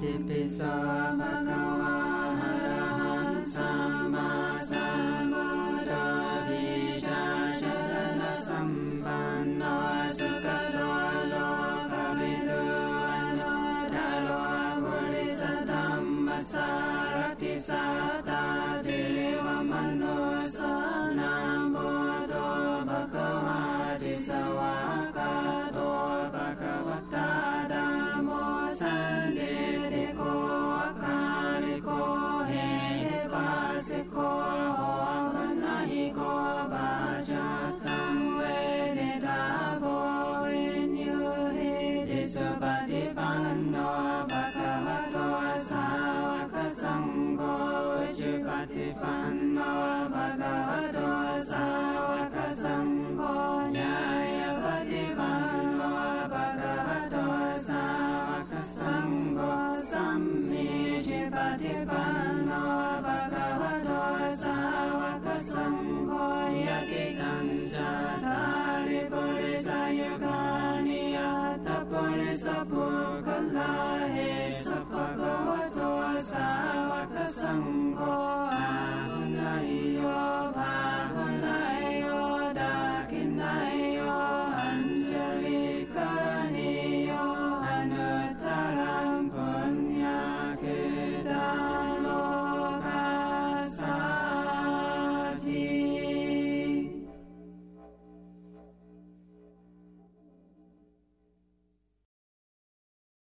ติปิโติปันโนภะคะวะโตสาวกสังโฆญาญาปฏิปันโนภะคะวะโตสาวกสังโฆสัมมิจิปฏิปันโนภะคะวะโตสาวกสังโฆยะติตัญจตาริปุริสายุคานิยัตปุริสปุคลา